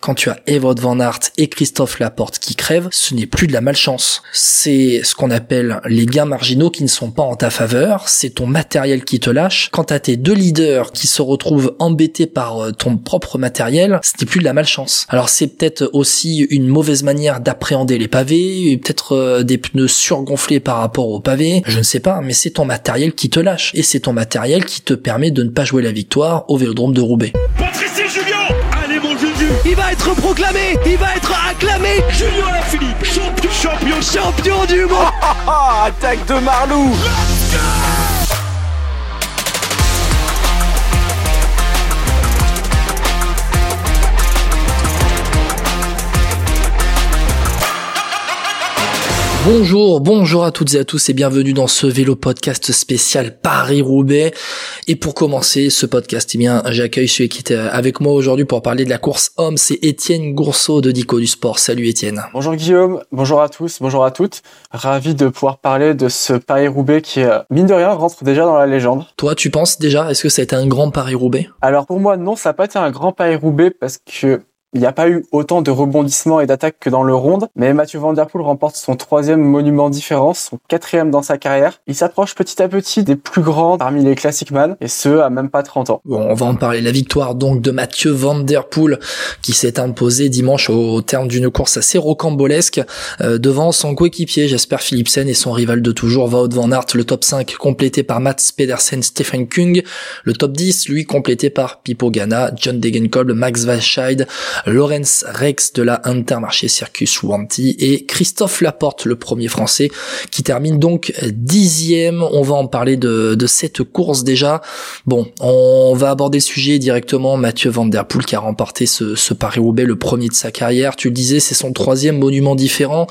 quand tu as Evod Van Aert et Christophe Laporte qui crèvent, ce n'est plus de la malchance. C'est ce qu'on appelle les gains marginaux qui ne sont pas en ta faveur, c'est ton matériel qui te lâche. Quand t'as tes deux leaders qui se retrouvent embêtés par euh, ton propre matériel, ce n'est plus de la malchance. Alors c'est peut-être aussi une mauvaise manière d'appréhender les pavés, peut-être euh, des pneus surgonflés par rapport aux pavés, je ne sais pas, mais c'est ton matériel qui te lâche. Et c'est ton matériel qui te permet de ne pas jouer la victoire au Vélodrome de Roubaix. Il va être proclamé, il va être acclamé. Julien Alaphilippe, champion, champion, champion du monde. Attaque de Marlou. Bonjour, bonjour à toutes et à tous et bienvenue dans ce vélo podcast spécial Paris-Roubaix. Et pour commencer ce podcast, eh bien, j'accueille celui qui est avec moi aujourd'hui pour parler de la course homme, c'est Étienne Gourceau de Dico du Sport. Salut Étienne. Bonjour Guillaume, bonjour à tous, bonjour à toutes. Ravi de pouvoir parler de ce Paris-Roubaix qui, mine de rien, rentre déjà dans la légende. Toi, tu penses déjà, est-ce que ça a été un grand Paris-Roubaix? Alors pour moi, non, ça n'a pas été un grand Paris-Roubaix parce que il n'y a pas eu autant de rebondissements et d'attaques que dans le ronde, mais Mathieu Van Poel remporte son troisième monument différent, son quatrième dans sa carrière. Il s'approche petit à petit des plus grands parmi les classic man, et ce, à même pas 30 ans. Bon, on va en parler. La victoire donc de Mathieu Van Poel, qui s'est imposé dimanche au, terme d'une course assez rocambolesque, euh, devant son coéquipier Jasper Philipsen et son rival de toujours, Wout Van Aert, le top 5 complété par Mats Pedersen, Stefan Kung, le top 10, lui, complété par Pipo Ganna, John Degenkolb, Max Walscheid, Lorenz Rex de la Intermarché Circus Wanty et Christophe Laporte, le premier français, qui termine donc dixième. On va en parler de, cette course déjà. Bon, on va aborder le sujet directement. Mathieu Van Der Poel qui a remporté ce, Paris-Roubaix, le premier de sa carrière. Tu le disais, c'est son troisième monument différent,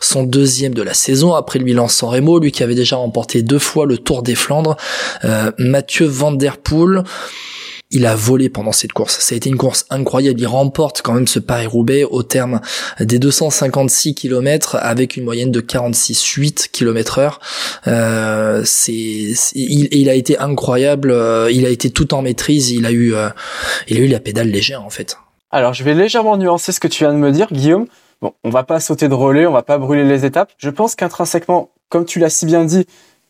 son deuxième de la saison après le Milan-San Remo, lui qui avait déjà remporté deux fois le Tour des Flandres. Euh, Mathieu Van Der Poel il a volé pendant cette course. Ça a été une course incroyable. Il remporte quand même ce Paris-Roubaix au terme des 256 km avec une moyenne de 46,8 km heure. Euh, c'est, il, a été incroyable. Euh, il a été tout en maîtrise. Il a eu, euh, il a eu la pédale légère en fait. Alors je vais légèrement nuancer ce que tu viens de me dire, Guillaume. Bon, on va pas sauter de relais, on va pas brûler les étapes. Je pense qu'intrinsèquement, comme tu l'as si bien dit,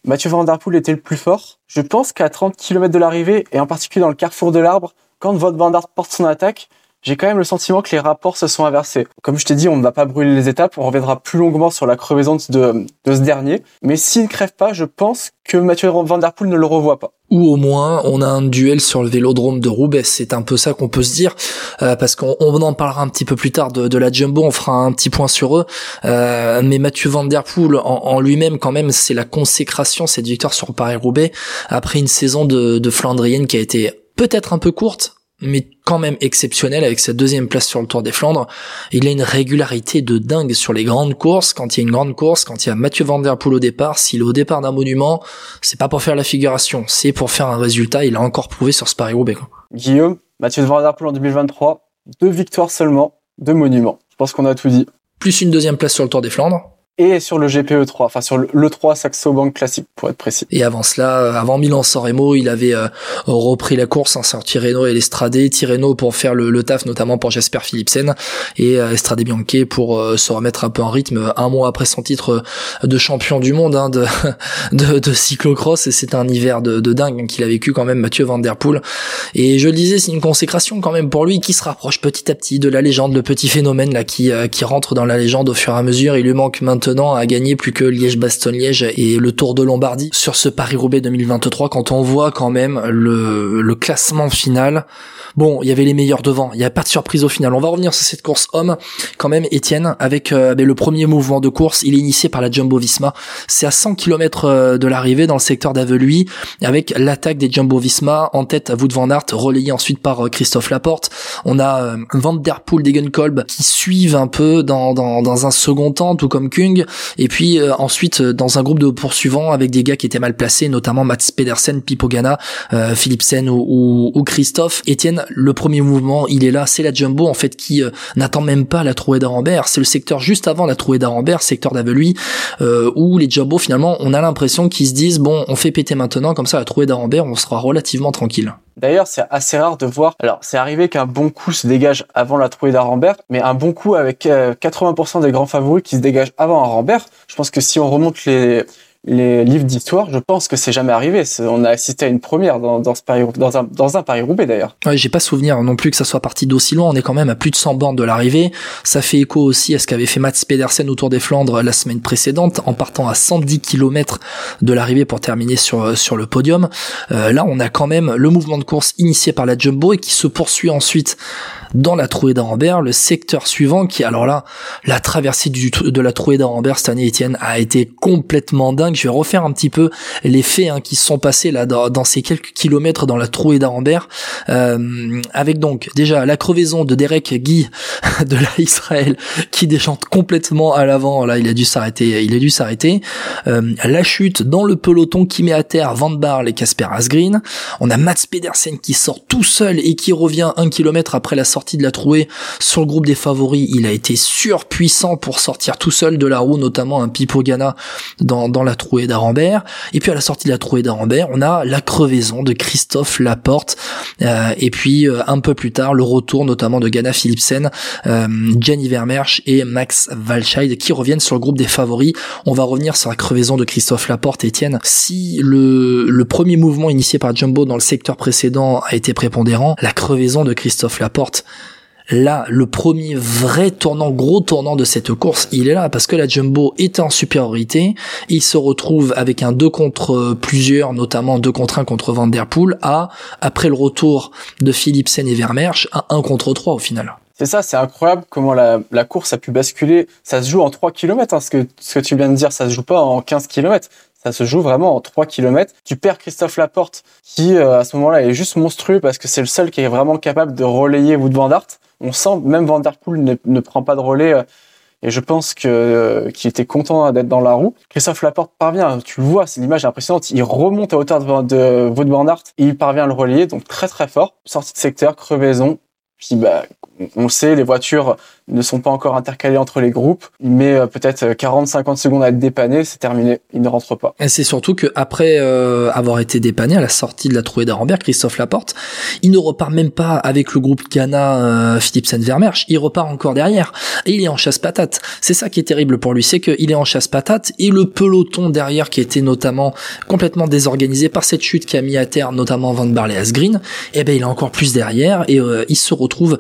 Mathieu Van Der Poel était le plus fort. Je pense qu'à 30 km de l'arrivée, et en particulier dans le carrefour de l'arbre, quand Wout Van Der porte son attaque, j'ai quand même le sentiment que les rapports se sont inversés. Comme je t'ai dit, on ne va pas brûler les étapes, on reviendra plus longuement sur la crevaison de, de ce dernier. Mais s'il ne crève pas, je pense que Mathieu Van Der Poel ne le revoit pas. Ou au moins, on a un duel sur le vélodrome de Roubaix. C'est un peu ça qu'on peut se dire, euh, parce qu'on en parlera un petit peu plus tard de, la Jumbo. On fera un petit point sur eux. Euh, mais Mathieu Van Der Poel, en, lui-même, quand même, c'est la consécration cette victoire sur Paris-Roubaix après une saison de, de Flandrienne qui a été peut-être un peu courte, mais quand même exceptionnel avec sa deuxième place sur le Tour des Flandres. Il a une régularité de dingue sur les grandes courses. Quand il y a une grande course, quand il y a Mathieu Van Der Poel au départ, s'il est au départ d'un monument, c'est pas pour faire la figuration, c'est pour faire un résultat. Il a encore prouvé sur ce Paris-Roubaix. Guillaume, Mathieu Van Der Poel en 2023, deux victoires seulement, deux monuments. Je pense qu'on a tout dit. Plus une deuxième place sur le Tour des Flandres et sur le GPE 3, enfin sur le 3 Saxo Bank classique pour être précis. Et avant cela, euh, avant Milan-San Remo, il avait euh, repris la course en hein, Tirreno et l'Estrade, Tirreno pour faire le, taf notamment pour Jasper Philipsen et euh, Estrade Bianchi pour se remettre un peu en rythme un mois après son titre de champion du monde hein, de, de, de cyclocross. Et c'est un hiver de, de dingue qu'il a vécu quand même Mathieu Van Der Poel. Et je le disais c'est une consécration quand même pour lui qui se rapproche petit à petit de la légende, le petit phénomène là qui, qui rentre dans la légende au fur et à mesure, il lui manque maintenant maintenant à gagner plus que Liège-Bastogne-Liège et le Tour de Lombardie sur ce Paris-Roubaix 2023 quand on voit quand même le, classement final Bon, il y avait les meilleurs devant, il n'y a pas de surprise au final. On va revenir sur cette course homme quand même, Étienne, avec euh, le premier mouvement de course. Il est initié par la Jumbo Visma. C'est à 100 km euh, de l'arrivée dans le secteur d'Aveluy, avec l'attaque des Jumbo Visma en tête à Wout van Aert, relayé ensuite par euh, Christophe Laporte. On a Van Der Poel, Degenkolb qui suivent un peu dans, dans, dans un second temps, tout comme Kung. Et puis ensuite dans un groupe de poursuivants avec des gars qui étaient mal placés, notamment Mats Pedersen, Pipo Ganna, Philipsen ou, ou, Christophe. Étienne, le premier mouvement, il est là, c'est la Jumbo en fait qui euh, n'attend même pas la trouée d'Arambert, c'est le secteur juste avant la trouée d'Arambert, secteur d'Aveluy, euh, où les Jumbo finalement, on a l'impression qu'ils se disent bon, on fait péter maintenant, comme ça la trouée d'Arambert, on sera relativement tranquille. D'ailleurs, c'est assez rare de voir. Alors, c'est arrivé qu'un bon coup se dégage avant la trouée d'Arambert, mais un bon coup avec 80% des grands favoris qui se dégagent avant Arambert. Je pense que si on remonte les les livres d'histoire, je pense que c'est jamais arrivé. On a assisté à une première dans, un, Paris-Roubaix d'ailleurs. Ouais, j'ai pas souvenir non plus que ça soit parti d'aussi loin. On est quand même à plus de 100 bornes de l'arrivée. Ça fait écho aussi à ce qu'avait fait Mats Pedersen autour des Flandres la semaine précédente, en partant à 110 km de l'arrivée pour terminer sur, sur le podium. Euh, là, on a quand même le mouvement de course initié par la Jumbo et qui se poursuit ensuite dans la trouée d'Arambert, le secteur suivant qui, alors là, la traversée de la trouée d'Arambert cette année, Étienne, a été complètement dingue. Je vais refaire un petit peu les faits hein, qui se sont passés là dans, ces quelques kilomètres dans la trouée d'Arambert, euh, avec donc déjà la crevaison de Derek Guy de la Israël qui déchante complètement à l'avant. Là, il a dû s'arrêter. Il a dû s'arrêter. Euh, la chute dans le peloton qui met à terre Van Barle et Casper Asgreen. On a Mats Pedersen qui sort tout seul et qui revient un kilomètre après la sortie de la trouée sur le groupe des favoris, il a été surpuissant pour sortir tout seul de la roue, notamment un Pipo Ghana dans, dans la trouée d'Arambert. Et puis à la sortie de la trouée d'Arambert, on a la crevaison de Christophe Laporte. Euh, et puis euh, un peu plus tard, le retour notamment de Ghana Philipsen, euh, Jenny Vermersch et Max Walscheid qui reviennent sur le groupe des favoris. On va revenir sur la crevaison de Christophe Laporte, Etienne. Si le premier mouvement initié par Jumbo dans le secteur précédent a été prépondérant, la crevaison de Christophe Laporte là, le premier vrai tournant, gros tournant de cette course, il est là parce que la Jumbo était en supériorité. il se retrouve avec un 2 contre plusieurs, notamment 2 contre 1 contre Van à, après le retour de Philipsen et Vermersch, à 1 contre 3 au final. C'est ça, c'est incroyable comment la, course a pu basculer. Ça se joue en 3 km, hein, ce, que, tu viens de dire, ça se joue pas en 15 km. Ça se joue vraiment en 3 km. Tu perds Christophe Laporte, qui euh, à ce moment-là est juste monstrueux parce que c'est le seul qui est vraiment capable de relayer Wout van Aert on sent même Van Der Poel ne, prend pas de relais euh, et je pense euh, qu'il était content d'être dans la roue. Christophe Laporte parvient, tu le vois, c'est l'image impressionnante. Il remonte à hauteur de, de Wout van Aert et il parvient à le relayer, donc très très fort. Sortie de secteur, crevaison. Puis bah, on sait, les voitures ne sont pas encore intercalées entre les groupes. Met euh, peut-être 40-50 secondes à être dépanné, c'est terminé, il ne rentre pas. Et c'est surtout que après euh, avoir été dépanné à la sortie de la trouée d'Arambert, Christophe Laporte, il ne repart même pas avec le groupe Ghana euh, Philipsen Vermersch, il repart encore derrière et il est en chasse patate. C'est ça qui est terrible pour lui, c'est qu'il est en chasse patate et le peloton derrière qui était notamment complètement désorganisé par cette chute qui a mis à terre notamment Van Barley Green, eh ben il est encore plus derrière et euh, il se retrouve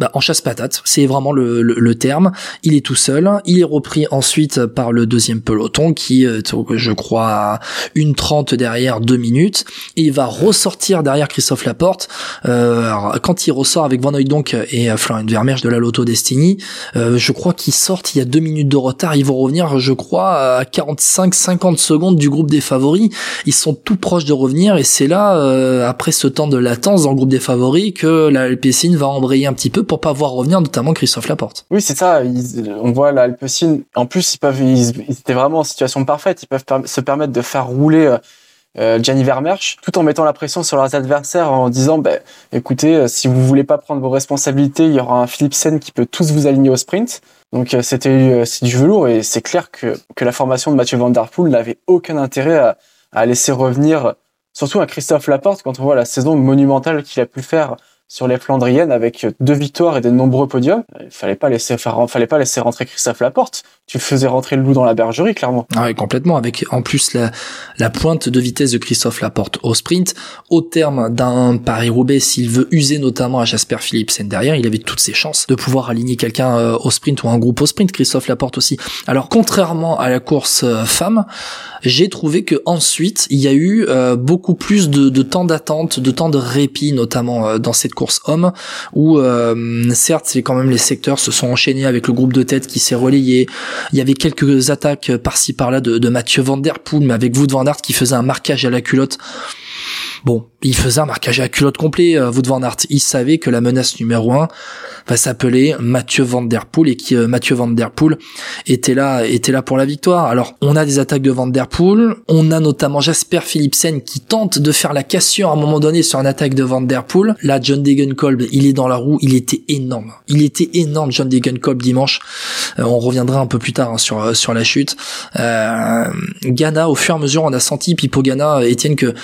bah, en chasse patate, c'est vraiment le, le, terme. Il est tout seul. Il est repris ensuite par le deuxième peloton qui, je crois, une trente derrière deux minutes. Et il va ressortir derrière Christophe Laporte. Euh, quand il ressort avec Van donc et Florian Vermeersch de la Lotto Destiny, euh, je crois qu'ils sortent il y a deux minutes de retard. Ils vont revenir, je crois, à 45-50 secondes du groupe des favoris. Ils sont tout proches de revenir et c'est là, euh, après ce temps de latence dans le groupe des favoris, que la LPCine va embrayer un petit peu pour pas voir revenir notamment Christophe Laporte. Oui, c'est ça. on voit la Alpecin. En plus, ils peuvent, ils, étaient vraiment en situation parfaite. Ils peuvent se permettre de faire rouler euh, euh, Gianni tout en mettant la pression sur leurs adversaires en disant, bah, écoutez, euh, si vous voulez pas prendre vos responsabilités, il y aura un Philipsen qui peut tous vous aligner au sprint. Donc c'était c'est du velours et c'est clair que, que la formation de Mathieu Van Der Poel n'avait aucun intérêt à, à laisser revenir surtout un Christophe Laporte quand on voit la saison monumentale qu'il a pu faire sur les Flandriennes avec deux victoires et de nombreux podiums. Il fallait pas laisser, fallait pas laisser rentrer Christophe Laporte. Tu faisais rentrer le loup dans la bergerie, clairement. Ah oui, complètement. Avec en plus la, la pointe de vitesse de Christophe Laporte au sprint, au terme d'un Paris-Roubaix, s'il veut user notamment à Jasper Philipsen derrière, il avait toutes ses chances de pouvoir aligner quelqu'un euh, au sprint ou un groupe au sprint. Christophe Laporte aussi. Alors contrairement à la course euh, femme, j'ai trouvé que ensuite il y a eu euh, beaucoup plus de, de temps d'attente, de temps de répit, notamment dans cette course homme où euh, certes c'est quand même les secteurs se sont enchaînés avec le groupe de tête qui s'est relayé. Il y avait quelques attaques par-ci par-là de, Mathieu Van Der Poel, mais avec Wout Van Aert qui faisait un marquage à la culotte. Bon, il faisait un marquage à culotte complet, euh, Wout Van Aert. Il savait que la menace numéro un va s'appeler Mathieu Van Der Poel et qui euh, Mathieu Van Der Poel était là était là pour la victoire. Alors on a des attaques de Van Der Poel, on a notamment Jasper Philipsen qui tente de faire la cassure à un moment donné sur une attaque de Van Der Poel. Là John Degenkolb, il est dans la roue, il était énorme. Il était énorme John Degenkolb dimanche. Euh, on reviendra un peu plus tard hein, sur sur la chute. Ghana au fur et à mesure on a senti Pipo Ghana Etienne que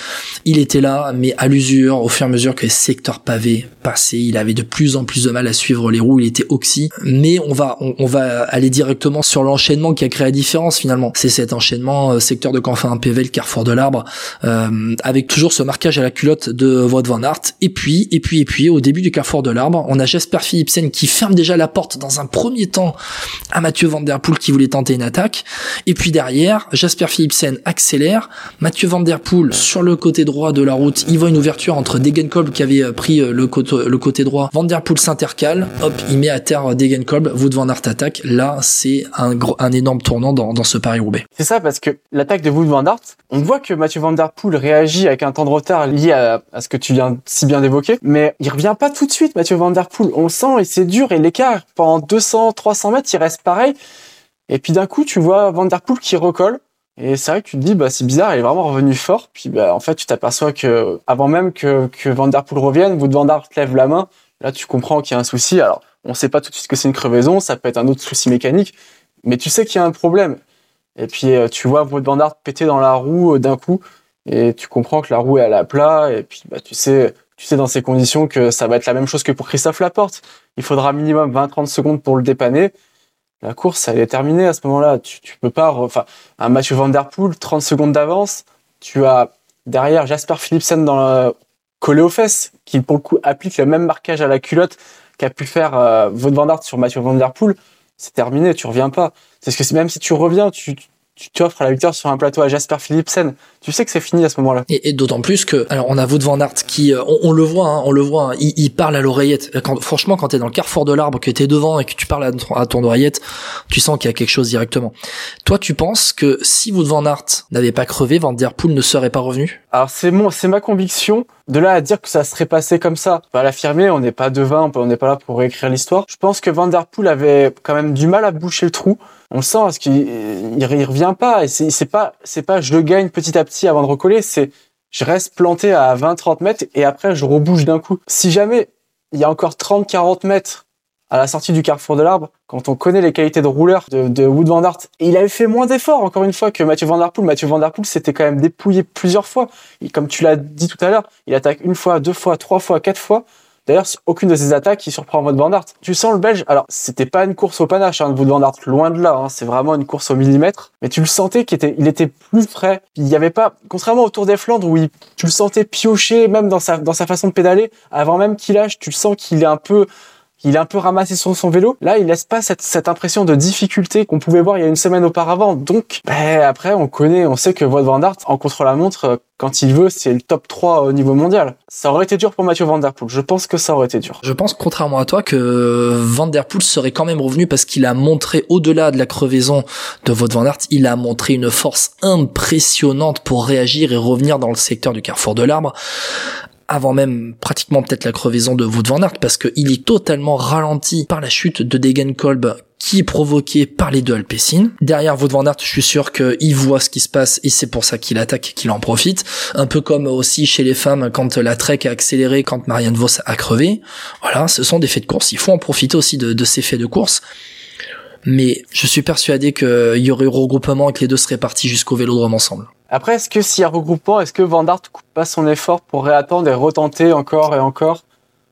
il était là mais à l'usure, au fur et à mesure que les secteurs pavés passaient, il avait de plus en plus de mal à suivre les roues, il était oxy. Mais on va, on, va aller directement sur l'enchaînement qui a créé la différence finalement. C'est cet enchaînement euh, secteur de Canfin PV, carrefour de l'arbre, euh, avec toujours ce marquage à la culotte de Wout van Aert. Et puis, et puis, et puis, au début du carrefour de l'arbre, on a Jasper Philipsen qui ferme déjà la porte dans un premier temps à Mathieu Van Der Poel qui voulait tenter une attaque. Et puis derrière, Jasper Philipsen accélère, Mathieu Van Der Poel sur le côté droit de la route, voit une ouverture entre Degenkolb qui avait euh, pris euh, le côté, le côté droit, Van Der s'intercale, hop, il met à terre Degenkolb, Wout Van Aert attaque. Là, c'est un, énorme tournant dans, ce Paris-Roubaix. C'est ça parce que l'attaque de Wout Van Aert, on voit que Mathieu Van Der Poel réagit avec un temps de retard lié à, ce que tu viens si bien d'évoquer, mais il revient pas tout de suite, Mathieu Van Der Poel. On sent et c'est dur et l'écart pendant 200, 300 mètres, il reste pareil. Et puis d'un coup, tu vois Van Der Poel qui recolle. Et c'est vrai que tu te dis, bah, c'est bizarre, il est vraiment revenu fort. Puis, bah, en fait, tu t'aperçois que, avant même que, que Der revienne, Wout Van Aert lève la main. Là, tu comprends qu'il y a un souci. Alors, on sait pas tout de suite que c'est une crevaison, ça peut être un autre souci mécanique, mais tu sais qu'il y a un problème. Et puis, euh, tu vois Wout Van péter dans la roue euh, d'un coup, et tu comprends que la roue est à la plat, et puis, bah, tu sais, tu sais dans ces conditions que ça va être la même chose que pour Christophe Laporte. Il faudra minimum 20-30 secondes pour le dépanner la course, elle est terminée à ce moment-là. Tu, tu peux pas, enfin, un Mathieu Van Der Poel, 30 secondes d'avance. Tu as derrière Jasper Philipsen dans le collé aux fesses, qui pour le coup applique le même marquage à la culotte qu'a pu faire euh, Van Aert sur Mathieu Van Der Poel. C'est terminé, tu reviens pas. C'est ce que même si tu reviens, tu t'offres à la victoire sur un plateau à Jasper Philipsen, tu sais que c'est fini à ce moment-là. Et, d'autant plus que, alors on a Wout van Aert qui, euh, on, le voit, hein, on le voit, hein, il, parle à l'oreillette. Quand, franchement, quand t'es dans le carrefour de l'arbre, que t'es devant et que tu parles à, ton oreillette, tu sens qu'il y a quelque chose directement. Toi, tu penses que si Wout van Aert n'avait pas crevé, Van Der Poel ne serait pas revenu? Alors c'est mon, c'est ma conviction. De là à dire que ça serait passé comme ça, pas l'affirmer, on n'est pas devin, on n'est pas là pour réécrire l'histoire. Je pense que Van Der Poel avait quand même du mal à boucher le trou. On le sent parce qu'il il, revient pas et c'est pas c'est pas je le gagne petit à petit avant de recoller c'est je reste planté à 20-30 mètres et après je rebouge d'un coup. Si jamais il y a encore 30-40 mètres à la sortie du carrefour de l'arbre, quand on connaît les qualités de rouleur de, de Wood Van Aert, et il avait fait moins d'efforts, encore une fois, que Mathieu Van Der Poel. Mathieu Van Der Poel s'était quand même dépouillé plusieurs fois. Comme tu l'as dit tout à l'heure, il attaque une fois, deux fois, trois fois, quatre fois. D'ailleurs, aucune de ces attaques qui surprend Wout van Aert. Tu sens le Belge. Alors, c'était pas une course au panache, hein, de Wout van Aert, loin de là. Hein, c'est vraiment une course au millimètre. Mais tu le sentais qu'il était, il était plus frais. Il n'y avait pas, contrairement au Tour des Flandres où il, tu le sentais piocher, même dans sa, dans sa façon de pédaler, avant même qu'il lâche, tu le sens qu'il est un peu, il est un peu ramassé sur son vélo. Là, il laisse pas cette, impression de difficulté qu'on pouvait voir il y a une semaine auparavant. Donc, ben, après, on connaît, on sait que Wout van Aert, en contre-la-montre, quand il veut, c'est le top 3 au niveau mondial. Ça aurait été dur pour Mathieu Van Der Poel. Je pense que ça aurait été dur. Je pense, contrairement à toi, que Van Der Poel serait quand même revenu parce qu'il a montré, au-delà de la crevaison de Wout Van Aert, il a montré une force impressionnante pour réagir et revenir dans le secteur du carrefour de l'arbre avant même pratiquement peut-être la crevaison de Wout van parce qu'il est totalement ralenti par la chute de Degenkolb qui est provoquée par les deux Alpecin. Derrière Wout je suis sûr qu'il voit ce qui se passe et c'est pour ça qu'il attaque et qu'il en profite. Un peu comme aussi chez les femmes quand la Trek a accéléré, quand Marianne Vos a crevé. Voilà, ce sont des faits de course. Il faut en profiter aussi de ces faits de course mais je suis persuadé qu'il y aurait regroupement et que les deux seraient partis jusqu'au vélodrome ensemble. Après, est-ce que s'il y a regroupement, est-ce que Van Dart coupe pas son effort pour réattendre et retenter encore et encore?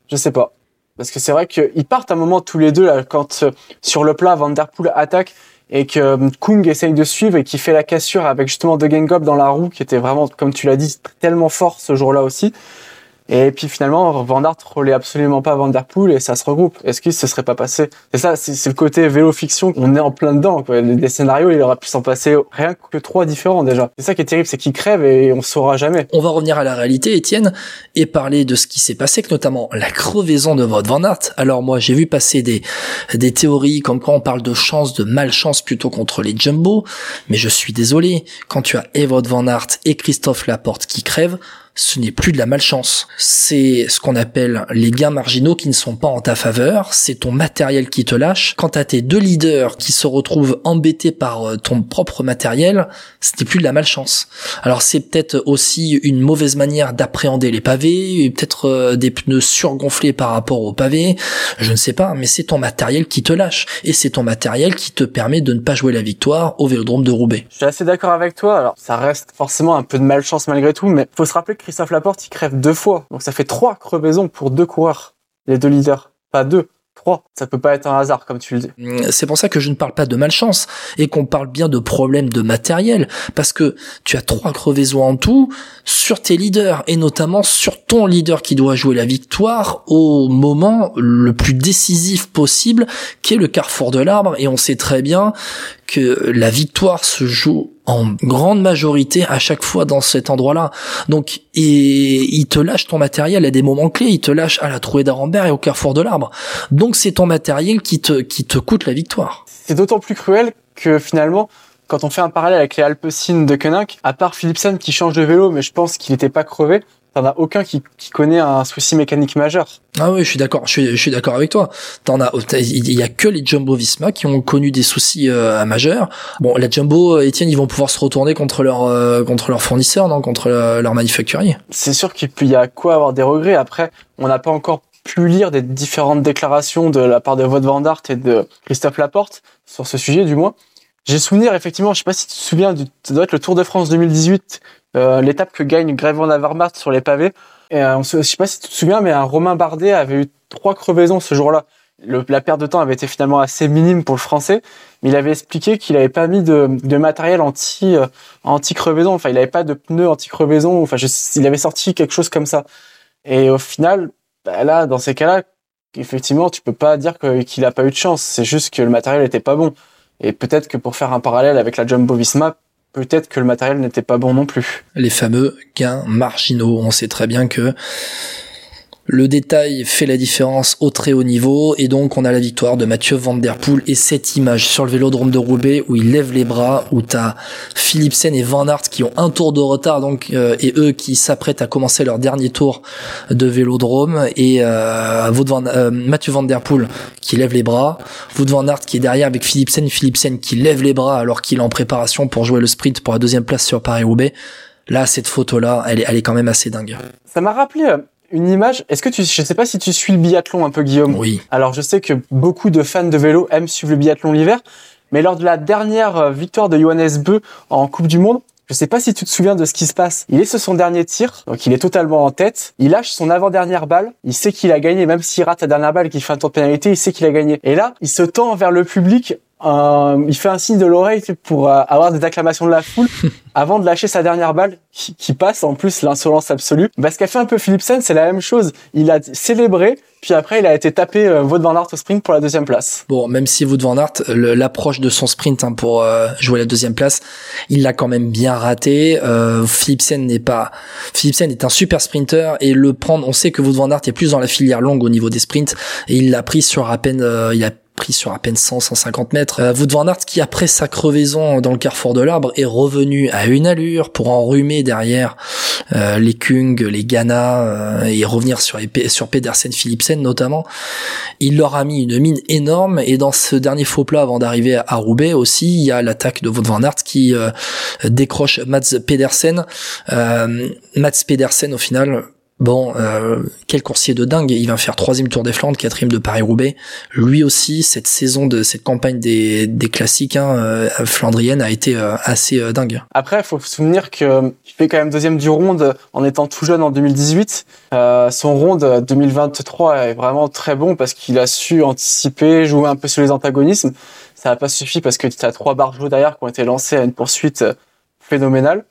Je sais pas. Parce que c'est vrai qu'ils partent un moment tous les deux là, quand euh, sur le plat Van attaque et que euh, Kung essaye de suivre et qui fait la cassure avec justement De Gengop dans la roue qui était vraiment, comme tu l'as dit, tellement fort ce jour-là aussi. Et puis finalement, Van Aert absolument pas Van Der Poel et ça se regroupe. Est-ce qu'il se serait pas passé? C'est ça, c'est le côté vélo fiction. On est en plein dedans. Quoi. Les, scénarios, il aurait pu s'en passer rien que trois différents déjà. C'est ça qui est terrible, c'est qu'il crève et on saura jamais. On va revenir à la réalité, Étienne, et parler de ce qui s'est passé, que notamment la crevaison de votre Van Aert. Alors moi, j'ai vu passer des des théories comme quand on parle de chance, de malchance plutôt contre les jumbo, mais je suis désolé. Quand tu as Evod Van Aert et Christophe Laporte qui crèvent, ce n'est plus de la malchance. C'est ce qu'on appelle les gains marginaux qui ne sont pas en ta faveur. C'est ton matériel qui te lâche. Quant à tes deux leaders qui se retrouvent embêtés par euh, ton propre matériel, ce n'est plus de la malchance. Alors c'est peut-être aussi une mauvaise manière d'appréhender les pavés, peut-être euh, des pneus surgonflés par rapport aux pavés, je ne sais pas, mais c'est ton matériel qui te lâche. Et c'est ton matériel qui te permet de ne pas jouer la victoire au Vélodrome de Roubaix. Je suis assez d'accord avec toi. Alors ça reste forcément un peu de malchance malgré tout, mais faut se rappeler que Christophe Laporte, il crève deux fois. Donc ça fait trois crevaisons pour deux coureurs, les deux leaders. Pas deux, trois. Ça peut pas être un hasard, comme tu le dis. Mm, c'est pour ça que je ne parle pas de malchance et qu'on parle bien de problèmes de matériel. Parce que tu as trois crevaisons en tout sur tes leaders et notamment sur ton leader qui doit jouer la victoire au moment le plus décisif possible qui est le carrefour de l'arbre et on sait très bien que la victoire se joue en grande majorité à chaque fois dans cet endroit-là. Donc, et il te lâche ton matériel à des moments clés, il te lâche à la trouée d'Arambert et au carrefour de l'arbre. Donc, c'est ton matériel qui te, qui te coûte la victoire. C'est d'autant plus cruel que finalement, quand on fait un parallèle avec les Alpecin de Koenig, à part Philipsen qui change de vélo, mais je pense qu'il n'était pas crevé, t'en as aucun qui, qui connaît un souci mécanique majeur. Ah oui, je suis d'accord, je suis, je suis d'accord avec toi. T'en as, il y a que les Jumbo Visma qui ont connu des soucis euh, majeurs. Bon, la Jumbo, Etienne, ils vont pouvoir se retourner contre leur euh, contre leur fournisseur, non, contre leur manufacturier. C'est sûr qu'il y a quoi avoir des regrets. Après, on n'a pas encore pu lire des différentes déclarations de la part de Wout van Aert et de Christophe Laporte sur ce sujet, du moins. J'ai souvenir, effectivement, je sais pas si tu te souviens, du, ça doit être le Tour de France 2018, euh, l'étape que gagne Greg van Avermaet sur les pavés. Et euh, on se, je sais pas si tu te souviens, mais un Romain Bardet avait eu trois crevaisons ce jour-là. La perte de temps avait été finalement assez minime pour le Français, mais il avait expliqué qu'il avait pas mis de, de matériel anti euh, anti crevaison. Enfin, il avait pas de pneus anti crevaison. Enfin, je- il avait sorti quelque chose comme ça. Et au final, bah là, dans ces cas-là, effectivement, tu peux pas dire qu'il a pas eu de chance. C'est juste que le matériel était pas bon. Et peut-être que pour faire un parallèle avec la Jumbo Visma, peut-être que le matériel n'était pas bon non plus. Les fameux gains marginaux. On sait très bien que le détail fait la différence au très haut niveau et donc on a la victoire de Mathieu Van Der Poel et cette image sur le vélodrome de Roubaix où il lève les bras où t'as Philipsen et Van Aert qui ont un tour de retard donc euh, et eux qui s'apprêtent à commencer leur dernier tour de vélodrome et euh, euh, Mathieu Van Der Poel qui lève les bras, Wout Van Aert qui est derrière avec Philipsen, Philipsen qui lève les bras alors qu'il est en préparation pour jouer le sprint pour la deuxième place sur Paris-Roubaix. Là, cette photo-là, elle est, elle est quand même assez dingue. Ça m'a rappelé euh, une image. Est-ce que tu, je sais pas si tu suis le biathlon un peu, Guillaume. Oui. Alors, je sais que beaucoup de fans de vélo aiment suivre le biathlon l'hiver, mais lors de la dernière euh, victoire de Johannes Beu en Coupe du Monde, je sais pas si tu te souviens de ce qui se passe. Il est sur son dernier tir, donc il est totalement en tête. Il lâche son avant-dernière balle. Il sait qu'il a gagné, même s'il rate la dernière balle et qu'il fait un tour de pénalité, il sait qu'il a gagné. Et là, il se tend vers le public. euh, il fait un signe de l'oreille pour euh, avoir des acclamations de la foule avant de lâcher sa dernière balle qui, passe en plus l'insolence absolue. Bah, ce qu'a fait un peu Philipsen, c'est la même chose. Il a célébré, puis après il a été tapé euh, au sprint pour la deuxième place. Bon, même si Wout van Aert, l'approche de son sprint hein, pour euh, jouer la deuxième place, il l'a quand même bien raté. Euh, Philipsen n'est pas, Philipsen est un super sprinter et le prendre, on sait que Wout van Aert est plus dans la filière longue au niveau des sprints et il l'a pris sur à peine, euh, il a pris sur à peine 100 150 mètres. Euh, Wout van Aert qui après sa crevaison dans le carrefour de l'arbre est revenu à une allure pour enrhumer derrière euh, les Kung, les Ghana euh, et revenir sur sur Pedersen Philipsen notamment. Il leur a mis une mine énorme et dans ce dernier faux plat avant d'arriver à Roubaix aussi, il y a l'attaque de Wout van qui euh, décroche Mats Pedersen. Mats Pedersen au final, bon, euh, quel coursier de dingue, il va faire troisième Tour des Flandres, quatrième de Paris-Roubaix. Lui aussi, cette saison de cette campagne des, des classiques hein, euh, flandriennes a été euh, assez euh, dingue. Après, il faut se souvenir que il fait quand même deuxième du ronde en étant tout jeune en 2018. Euh, son ronde 2023 est vraiment très bon parce qu'il a su anticiper, jouer un peu sur les antagonismes. Ça n'a pas suffi parce que tu as trois barjots derrière qui ont été lancés à une poursuite euh, phénoménale.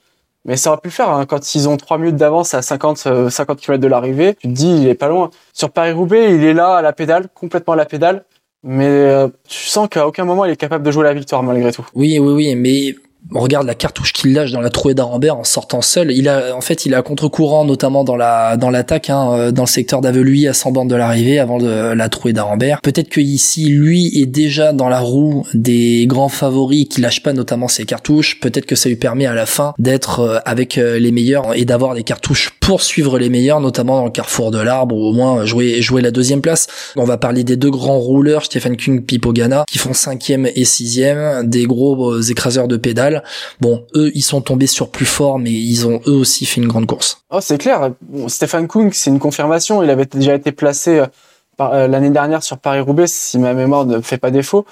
Mais ça aurait pu le faire hein. quand ils ont trois minutes d'avance à 50, euh, 50 km de l'arrivée. Tu te dis, il est pas loin. Sur Paris-Roubaix, il est là à la pédale, complètement à la pédale. Mais euh, tu sens qu'à aucun moment il est capable de jouer la victoire malgré tout. Oui, oui, oui, mais on regarde la cartouche qu'il lâche dans la trouée d'Arambert en sortant seul. Il a, en fait, il à contre-courant, notamment dans la dans l'attaque, hein, euh, dans le secteur d'Aveluy à 100 bornes de l'arrivée, avant de, la trouée d'Arambert. Peut-être que ici, lui est déjà dans la roue des grands favoris qui lâchent pas notamment ses cartouches. Peut-être que ça lui permet à la fin d'être euh, avec euh, les meilleurs et d'avoir des cartouches pour suivre les meilleurs, notamment dans le carrefour de l'arbre ou au moins jouer jouer la deuxième place. On va parler des deux grands rouleurs, Stephen Kung, Pipo Ganna, qui font cinquième et sixième, des gros écraseurs de pédales. Bon, eux, ils sont tombés sur plus fort, mais ils ont eux aussi fait une grande course. Oh, c'est clair. Bon, Stéphane Kung, c'est une confirmation. Il avait déjà été placé euh, euh, l'année dernière sur Paris-Roubaix, si ma mémoire ne fait pas défaut.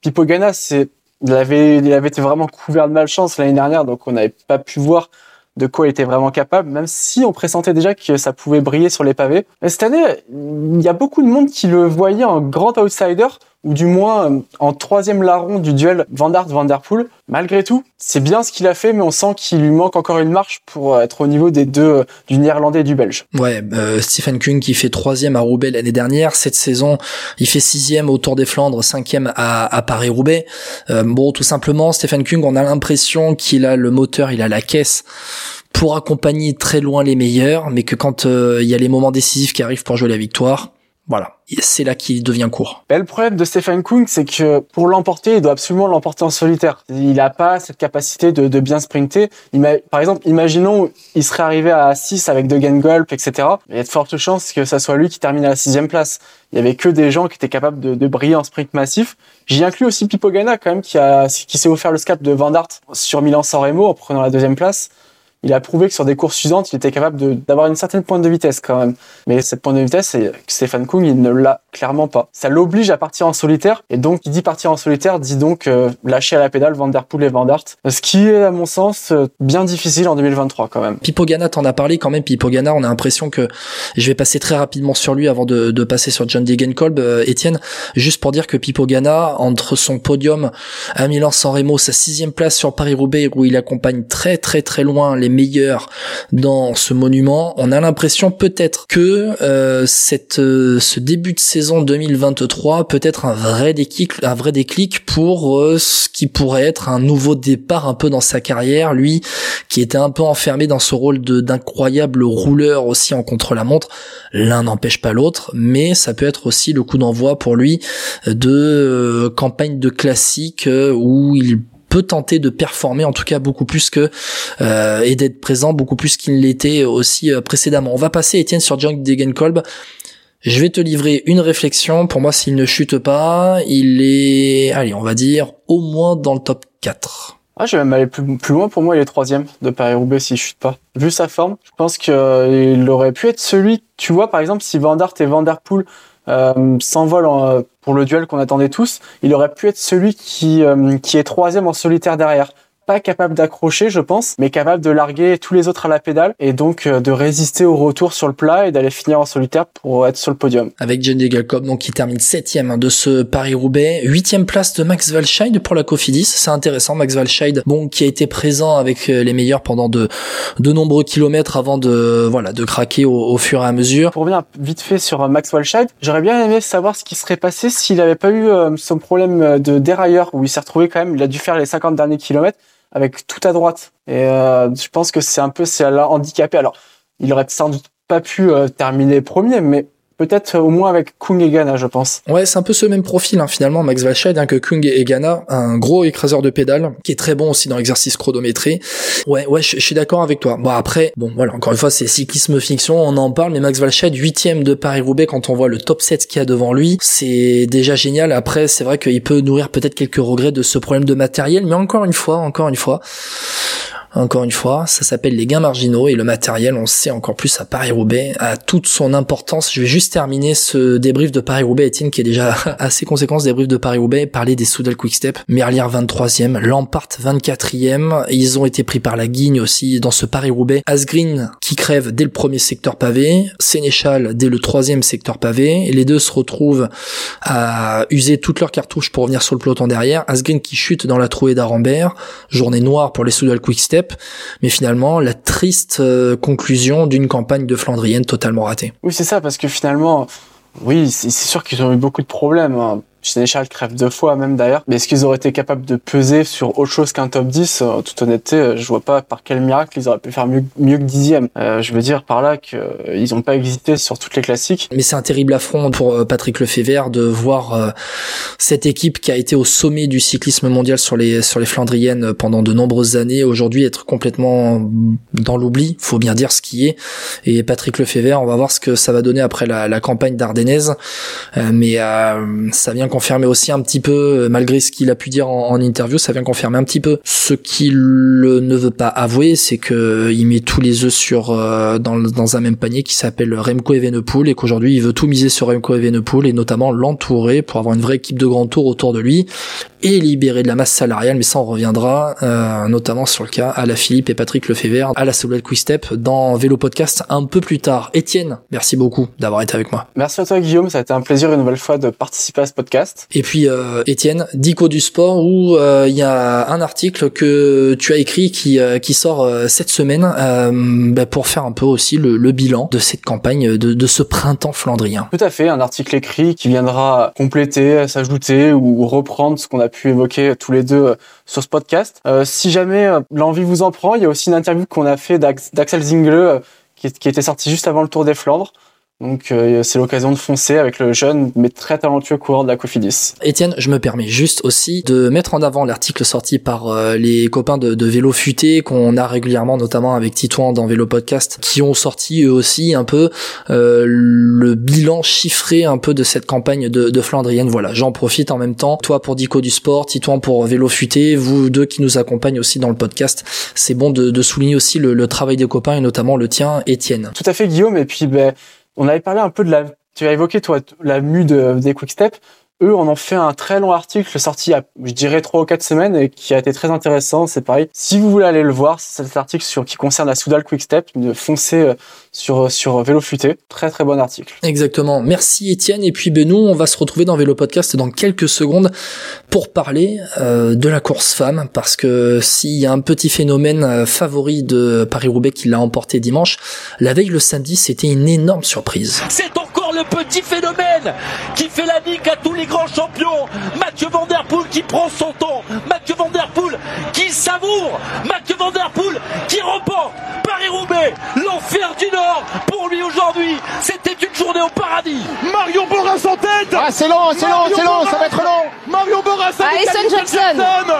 Pipo Ganna, c'est, il avait, il avait été vraiment couvert de malchance l'année dernière, donc on n'avait pas pu voir de quoi il était vraiment capable, même si on pressentait déjà que ça pouvait briller sur les pavés. Mais cette année, il y a beaucoup de monde qui le voyait en grand outsider, ou du moins euh, en troisième larron du duel Van Aert Van Der. Malgré tout, c'est bien ce qu'il a fait, mais on sent qu'il lui manque encore une marche pour être au niveau des deux, euh, du néerlandais et du belge. Ouais, euh, Stephen Kung qui fait troisième à Roubaix l'année dernière, cette saison il fait sixième au Tour des Flandres, cinquième à, à Paris-Roubaix. Euh, bon, tout simplement, Stephen Kung, on a l'impression qu'il a le moteur, il a la caisse pour accompagner très loin les meilleurs, mais que quand il y a les moments décisifs qui arrivent pour jouer la victoire, voilà, c'est là qu'il devient court. Ben, le problème de Stephen Kung, c'est que pour l'emporter, il doit absolument l'emporter en solitaire. Il n'a pas cette capacité de, de bien sprinter. par exemple, imaginons, il serait arrivé à 6 avec Degen Gulp, etc. Il y a de fortes chances que ça soit lui qui termine à la sixième place. Il y avait que des gens qui étaient capables de, de briller en sprint massif. J'y inclus aussi Pipo Ganna, quand même, qui a, qui s'est offert le scalp de Van Aert sur Milan-San Remo en prenant la deuxième place il a prouvé que sur des courses suivantes, il était capable d'avoir une certaine pointe de vitesse quand même. Mais cette pointe de vitesse, Stéphane Kung, il ne l'a clairement pas. Ça l'oblige à partir en solitaire, et donc, qui dit partir en solitaire, dit donc euh, lâcher à la pédale Van Der Poel et Van Aert. Ce qui est, à mon sens, euh, bien difficile en 2023 quand même. Pipo Ganna, t'en as parlé quand même. Pipo Ganna, on a l'impression que je vais passer très rapidement sur lui avant de, de passer sur John Degenkolb, euh, Étienne, juste pour dire que Pipo Ganna, entre son podium à Milan-San Remo, sa sixième place sur Paris-Roubaix, où il accompagne très très très loin les meilleur dans ce monument. On a l'impression peut-être que euh, cette euh, ce début de saison 2023 peut être un vrai déclic, un vrai déclic pour euh, ce qui pourrait être un nouveau départ un peu dans sa carrière. Lui qui était un peu enfermé dans ce rôle d'incroyable rouleur aussi en contre-la-montre. L'un n'empêche pas l'autre, mais ça peut être aussi le coup d'envoi pour lui de campagne de classique où il peut tenter de performer en tout cas beaucoup plus que euh, et d'être présent beaucoup plus qu'il l'était aussi euh, précédemment. On va passer Étienne sur John Degenkolb. Je vais te livrer une réflexion. Pour moi, s'il ne chute pas, il est, allez, on va dire au moins dans le top 4. Ah, je vais même aller plus, loin. Pour moi, il est troisième de Paris-Roubaix s'il chute pas. Vu sa forme, je pense qu'il aurait pu être celui, tu vois, par exemple, si Van Aert et Van Der euh, s'envole pour le duel qu'on attendait tous, il aurait pu être celui qui, euh, qui est troisième en solitaire derrière pas capable d'accrocher, je pense, mais capable de larguer tous les autres à la pédale et donc euh, de résister au retour sur le plat et d'aller finir en solitaire pour être sur le podium. Avec John Degelkop, donc qui termine septième hein, de ce Paris-Roubaix, huitième place de Max Walscheid pour la Cofidis. C'est intéressant, Max Walscheid, bon, qui a été présent avec euh, les meilleurs pendant de, de nombreux kilomètres avant de, voilà, de craquer au, fur et à mesure. Pour revenir vite fait sur euh, Max Walscheid, j'aurais bien aimé savoir ce qui serait passé s'il n'avait pas eu son problème de dérailleur où il s'est retrouvé quand même, il a dû faire les 50 derniers kilomètres avec tout à droite. Et euh, je pense que c'est un peu, c'est handicapé. Alors, il aurait sans doute pas pu euh, terminer premier, mais peut-être au moins avec Kung et Ghana, je pense. Ouais, c'est un peu ce même profil hein, finalement, Max Valched, hein, que Kung et Ghana, un gros écraseur de pédales, qui est très bon aussi dans l'exercice chronométré. Ouais, ouais, je, suis d'accord avec toi. Bon après, bon voilà, encore une fois, c'est cyclisme fiction, on en parle, mais Max Valched, huitième de Paris-Roubaix, quand on voit le top 7 qu'il y a devant lui, c'est déjà génial. Après, c'est vrai qu'il peut nourrir peut-être quelques regrets de ce problème de matériel, mais encore une fois, encore une fois, encore une fois, ça s'appelle les gains marginaux et le matériel, on sait encore plus à Paris-Roubaix, a toute son importance. Je vais juste terminer ce débrief de Paris-Roubaix, Etienne, qui est déjà assez conséquent ce débrief de Paris-Roubaix, parler des Soudal Quickstep. Merlier 23e, Lampart 24e, ils ont été pris par la guigne aussi dans ce Paris-Roubaix. Asgreen qui crève dès le premier secteur pavé, Sénéchal dès le troisième secteur pavé, les deux se retrouvent à user toutes leurs cartouches pour revenir sur le peloton derrière. Asgreen qui chute dans la trouée d'Arambert, journée noire pour les Soudal Quickstep mais finalement la triste euh, conclusion d'une campagne de Flandrienne totalement ratée. Oui, c'est ça, parce que finalement, oui, c'est sûr qu'ils ont eu beaucoup de problèmes. Hein. Sénéchal crève deux fois même d'ailleurs. Mais est-ce qu'ils auraient été capables de peser sur autre chose qu'un top 10 En toute honnêteté, euh, je vois pas par quel miracle ils auraient pu faire mieux, mieux que dixième. Euh, je veux dire par là qu'ils euh, n'ont pas existé sur toutes les classiques. Mais c'est un terrible affront pour euh, Patrick Lefebvre de voir cette équipe qui a été au sommet du cyclisme mondial sur les sur les Flandriennes pendant de nombreuses années aujourd'hui être complètement dans l'oubli. Faut bien dire ce qui est. Et Patrick Lefebvre, on va voir ce que ça va donner après la, la campagne d'Ardennaise. mais ça vient confirmer aussi un petit peu, euh, malgré ce qu'il a pu dire en, interview, ça vient confirmer un petit peu. Ce qu'il ne veut pas avouer, c'est que euh, il met tous les œufs sur euh, dans, dans un même panier qui s'appelle Remco Evenepoel et qu'aujourd'hui il veut tout miser sur Remco Evenepoel et notamment l'entourer pour avoir une vraie équipe de grand tour autour de lui et libérer de la masse salariale, mais ça on reviendra euh, notamment sur le cas à la Philippe et Patrick Lefebvre à la Solid Quick Step dans Vélo Podcast un peu plus tard. Étienne, merci beaucoup d'avoir été avec moi. Merci à toi Guillaume, ça a été un plaisir une nouvelle fois de participer à ce podcast. Et puis euh, Étienne, Dico du sport où euh, il y a un article que tu as écrit qui euh, qui sort euh, cette semaine bah, pour faire un peu aussi le, le bilan de cette campagne de, de ce printemps flandrien. Tout à fait, un article écrit qui viendra compléter, s'ajouter ou reprendre ce qu'on a pu évoquer tous les deux sur ce podcast. Euh, si jamais l'envie vous en prend, il y a aussi une interview qu'on a fait d'Axel Zingle qui, qui était sortie juste avant le Tour des Flandres donc euh, c'est l'occasion de foncer avec le jeune mais très talentueux coureur de la Cofidis. Étienne, je me permets juste aussi de mettre en avant l'article sorti par euh, les copains de, de Vélo Futé qu'on a régulièrement notamment avec Titouan dans Vélo Podcast qui ont sorti eux aussi un peu euh, le bilan chiffré un peu de cette campagne de, de Flandrienne. Voilà, j'en profite en même temps. Toi pour Dico du Sport, Titouan pour Vélo Futé, vous deux qui nous accompagnent aussi dans le podcast. C'est bon de, de souligner aussi le, le, travail des copains et notamment le tien, Étienne. Tout à fait Guillaume et puis ben on avait parlé un peu de la, tu as évoqué toi la mue de, des Quickstep eux on en fait un très long article sorti il y a, je dirais, trois ou quatre semaines et qui a été très intéressant. C'est pareil. Si vous voulez aller le voir, c'est cet article sur, qui concerne la Soudal Quickstep, de foncer euh, sur, sur Vélo Futé. Très, très bon article. Exactement. Merci Étienne. Et puis, ben, nous, on va se retrouver dans Vélo Podcast dans quelques secondes pour parler euh, de la course femme parce que s'il y a un petit phénomène euh, favori de Paris-Roubaix qui l'a emporté dimanche, la veille le samedi, c'était une énorme surprise. C'est le petit phénomène qui fait la nique à tous les grand champion, Mathieu Van Der Poel qui prend son temps, Mathieu Van Der Poel qui savoure, Mathieu Van Der Poel qui remporte Paris-Roubaix, l'enfer du Nord pour lui aujourd'hui. C'était une journée au paradis. Marion Boras en tête. Ah, c'est long, c'est long, c'est long, ça va être long. Marion Boras en tête. Alison Jackson. Jackson.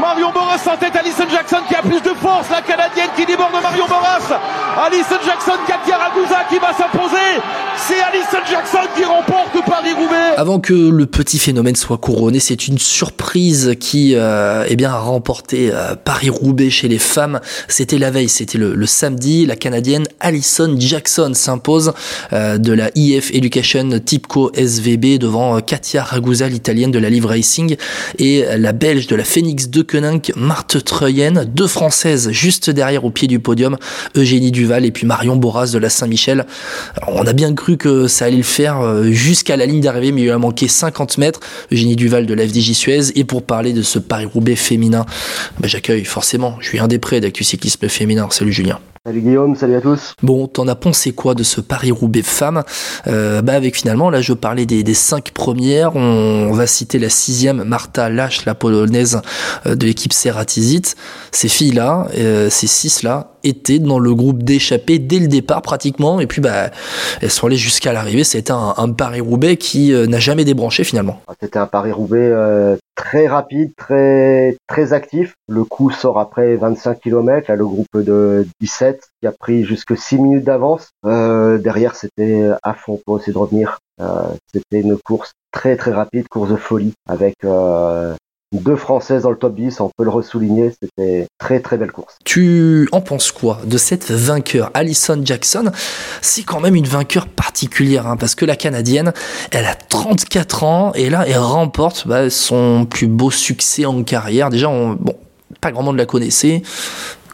Marion Boras en tête, Alison Jackson qui a plus de force, la Canadienne qui déborde Marion Boras. Alison Jackson, Katia Ragusa qui va s'imposer. C'est Alison Jackson qui remporte Paris-Roubaix. Avant que le petit phénomène soit couronné, c'est une surprise qui euh, eh bien, a remporté euh, Paris-Roubaix chez les femmes. C'était la veille, c'était le, samedi. La Canadienne Alison Jackson s'impose euh, de la IF Education Tipco SVB devant euh, Katia Ragusa, l'italienne de la Live Racing, et la belge de la Phoenix de Koenig, Marthe Treyen, deux françaises juste derrière au pied du podium, Eugénie Duval et puis Marion Boras de la Saint-Michel. On a bien cru que ça allait le faire euh, jusqu'à la ligne d'arrivée, mais il a manqué 50 mètres. Eugénie Duval de la FDJ Suez. Et pour parler de ce Paris-Roubaix féminin, bah, j'accueille forcément Julien Després d'actu cyclisme féminin. Salut Julien. Salut Guillaume, salut à tous. Bon, t'en as pensé quoi de ce Paris-Roubaix femme? Euh, Bah avec finalement, là je parlais des, des cinq premières, on, on, va citer la sixième, Marta Lache, la polonaise euh, de l'équipe Ceratizit. Ces filles-là, euh, ces six-là, étaient dans le groupe d'échappés dès le départ pratiquement, et puis bah elles sont allées jusqu'à l'arrivée. C'était un, Paris-Roubaix qui euh, n'a jamais débranché finalement. C'était un Paris-Roubaix euh, très rapide, très très actif. Le coup sort après 25 km, là le groupe de 17 qui a pris jusque 6 minutes d'avance. Euh, derrière c'était à fond pour essayer de revenir. Euh, c'était une course très très rapide, course de folie avec euh, deux Françaises dans le top 10, on peut le ressouligner, c'était très très belle course. Tu en penses quoi de cette vainqueur Alison Jackson? C'est quand même une vainqueur particulière, hein, parce que la Canadienne, elle a 34 ans, et là, elle remporte bah, son plus beau succès en carrière. Déjà, on, bon, pas grand monde la connaissait.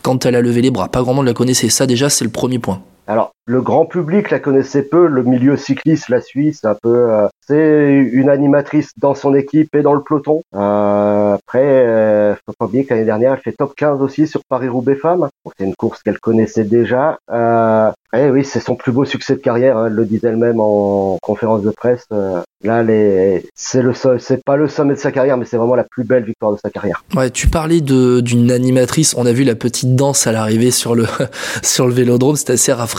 Quand elle a levé les bras, pas grand monde la connaissait. Ça, déjà, c'est le premier point. Alors, le grand public la connaissait peu, le milieu cycliste la suit, c'est un peu, euh, c'est une animatrice dans son équipe et dans le peloton. Euh, après, euh, faut pas oublier que l'année dernière, elle fait top 15 aussi sur Paris-Roubaix Femmes. C'est une course qu'elle connaissait déjà. Euh, et oui, c'est son plus beau succès de carrière, hein, elle le dit elle-même en conférence de presse. Euh, là, c'est le, c'est pas le sommet de sa carrière, mais c'est vraiment la plus belle victoire de sa carrière. Ouais, tu parlais d'une animatrice. On a vu la petite danse à l'arrivée sur le sur le vélodrome, c'était assez rafraîchissant.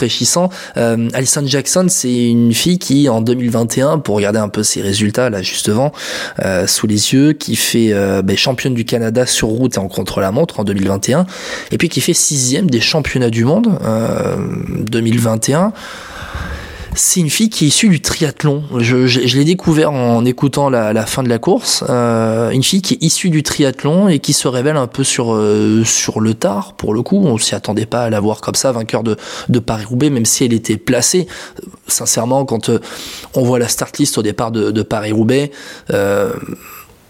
Euh, Alison Jackson, c'est une fille qui, en 2021, pour regarder un peu ses résultats là juste devant, euh, sous les yeux, qui fait euh, ben, championne du Canada sur route et en contre-la-montre en 2021, et puis qui fait sixième des championnats du monde 2021 c'est une fille qui est issue du triathlon. Je, l'ai découvert en écoutant la, fin de la course. Euh, une fille qui est issue du triathlon et qui se révèle un peu sur euh, sur le tard. Pour le coup, on s'y attendait pas à la voir comme ça, vainqueur de, de Paris Roubaix, même si elle était placée. Sincèrement, quand euh, on voit la start list au départ de, de Paris Roubaix. Euh,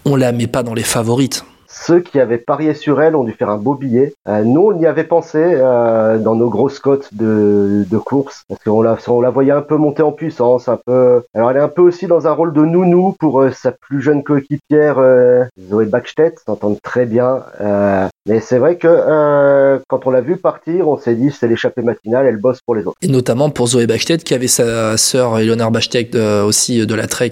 on la met pas dans les favorites ceux qui avaient parié sur elle ont dû faire un beau billet. Euh, nous, on y avait pensé euh, dans nos grosses cotes de, de course, parce qu'on la, on la voyait un peu monter en puissance, un peu. Alors, elle est un peu aussi dans un rôle de nounou pour euh, sa plus jeune coéquipière euh, Zoé Backstedt, s'entendent très bien. Euh, mais c'est vrai que quand on l'a vu partir, on s'est dit c'est l'échappée matinale, elle bosse pour les autres. Et notamment pour Zoé Backstedt qui avait sa sœur Eleonore Backstedt aussi de la Trek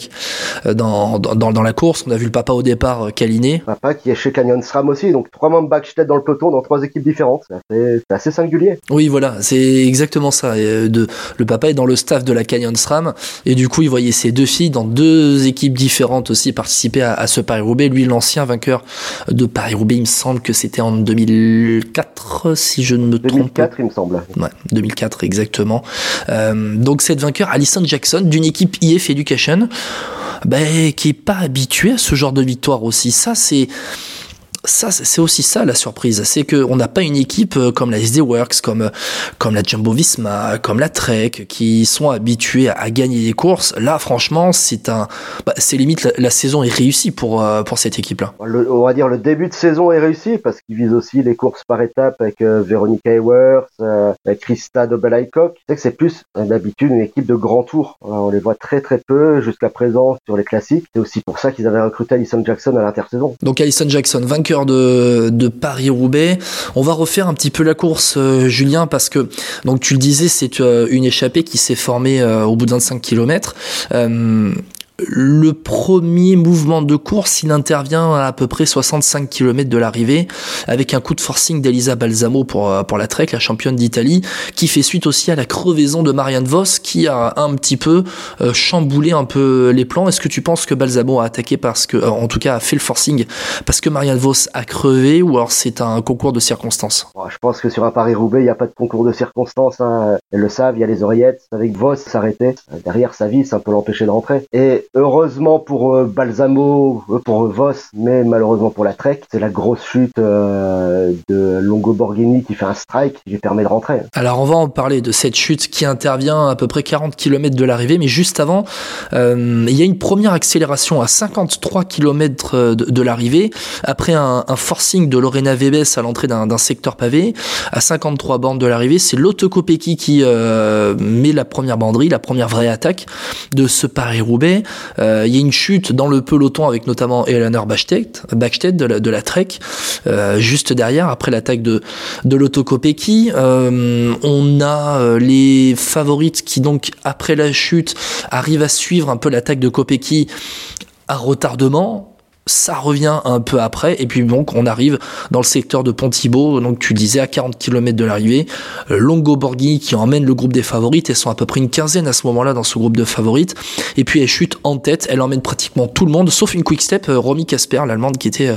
dans, dans, dans la course. On a vu le papa au départ câliné. Papa qui est chez Canyon SRAM aussi, donc trois membres Backstedt dans le peloton dans trois équipes différentes. C'est assez, singulier. Oui, voilà, c'est exactement ça. de, le papa est dans le staff de la Canyon SRAM et du coup il voyait ses deux filles dans deux équipes différentes aussi participer à, à ce Paris-Roubaix. Lui, l'ancien vainqueur de Paris-Roubaix, il me semble que c'était en 2004, si je ne me trompe 2004, il me semble. Ouais, 2004 exactement. Euh, donc cette vainqueur, Alison Jackson, d'une équipe IF Education, ben, qui est pas habituée à ce genre de victoire aussi. Ça, c'est ça, c'est aussi ça la surprise, c'est qu'on n'a pas une équipe euh, comme la SD Works, comme euh, comme la Jumbo Visma, comme la Trek, qui sont habitués à, gagner des courses. Là, franchement, c'est un, bah, c'est limite la, saison est réussie pour euh, pour cette équipe-là. On va dire le début de saison est réussi parce qu'ils visent aussi les courses par étapes avec euh, Veronica Ewers, avec Krista Dobel-Aycock. C'est que c'est plus d'habitude une équipe de grand tour. on les voit très très peu jusqu'à présent sur les classiques. C'est aussi pour ça qu'ils avaient recruté Alison Jackson à l'intersaison. Donc Alison Jackson, vainqueur de, Paris-Roubaix. On va refaire un petit peu la course, euh, Julien, parce que, donc tu le disais, c'est euh, une échappée qui s'est formée euh, au bout de 25 km le premier mouvement de course, il intervient à à peu près 65 km de l'arrivée, avec un coup de forcing d'Elisa Balsamo pour, euh, pour la Trek, la championne d'Italie, qui fait suite aussi à la crevaison de Marianne Vos, qui a un petit peu euh, chamboulé un peu les plans. Est-ce que tu penses que Balsamo a attaqué parce que, euh, en tout cas, a fait le forcing parce que Marianne Vos a crevé, ou alors c'est un concours de circonstances? Je pense que sur un Paris-Roubaix, il n'y a pas de concours de circonstances. Hein. Elles le savent, il y a les oreillettes. Avec Vos s'arrêter, derrière sa vie, ça peut l'empêcher de rentrer. Et heureusement pour euh, Balsamo, euh, pour Vos, mais malheureusement pour la Trek, c'est la grosse chute euh, de Longo Borghini qui fait un strike qui lui permet de rentrer. Alors on va en parler de cette chute qui intervient à peu près 40 km de l'arrivée, mais juste avant, il y a une première accélération à 53 km de, l'arrivée, après un, forcing de Lorena Vebes à l'entrée d'un secteur pavé, à 53 bandes de l'arrivée, c'est Lotte qui met la première banderie, la première vraie attaque de ce Paris-Roubaix. Euh, il y a une chute dans le peloton avec notamment Eleanor Backstedt, de la, de la Trek, euh, juste derrière, après l'attaque de, de l'autocopéki. Euh, on a les favorites qui donc, après la chute, arrivent à suivre un peu l'attaque de Kopecky à retardement ça revient un peu après. Et puis donc on arrive dans le secteur de Pontibo donc tu disais à 40 km de l'arrivée Longo Borghi qui emmène le groupe des favorites. Elles sont à peu près une quinzaine à ce moment-là dans ce groupe de favorites. Et puis elle chute en tête. Elle emmène pratiquement tout le monde sauf une quick step euh, Romy Casper l'allemande qui était euh,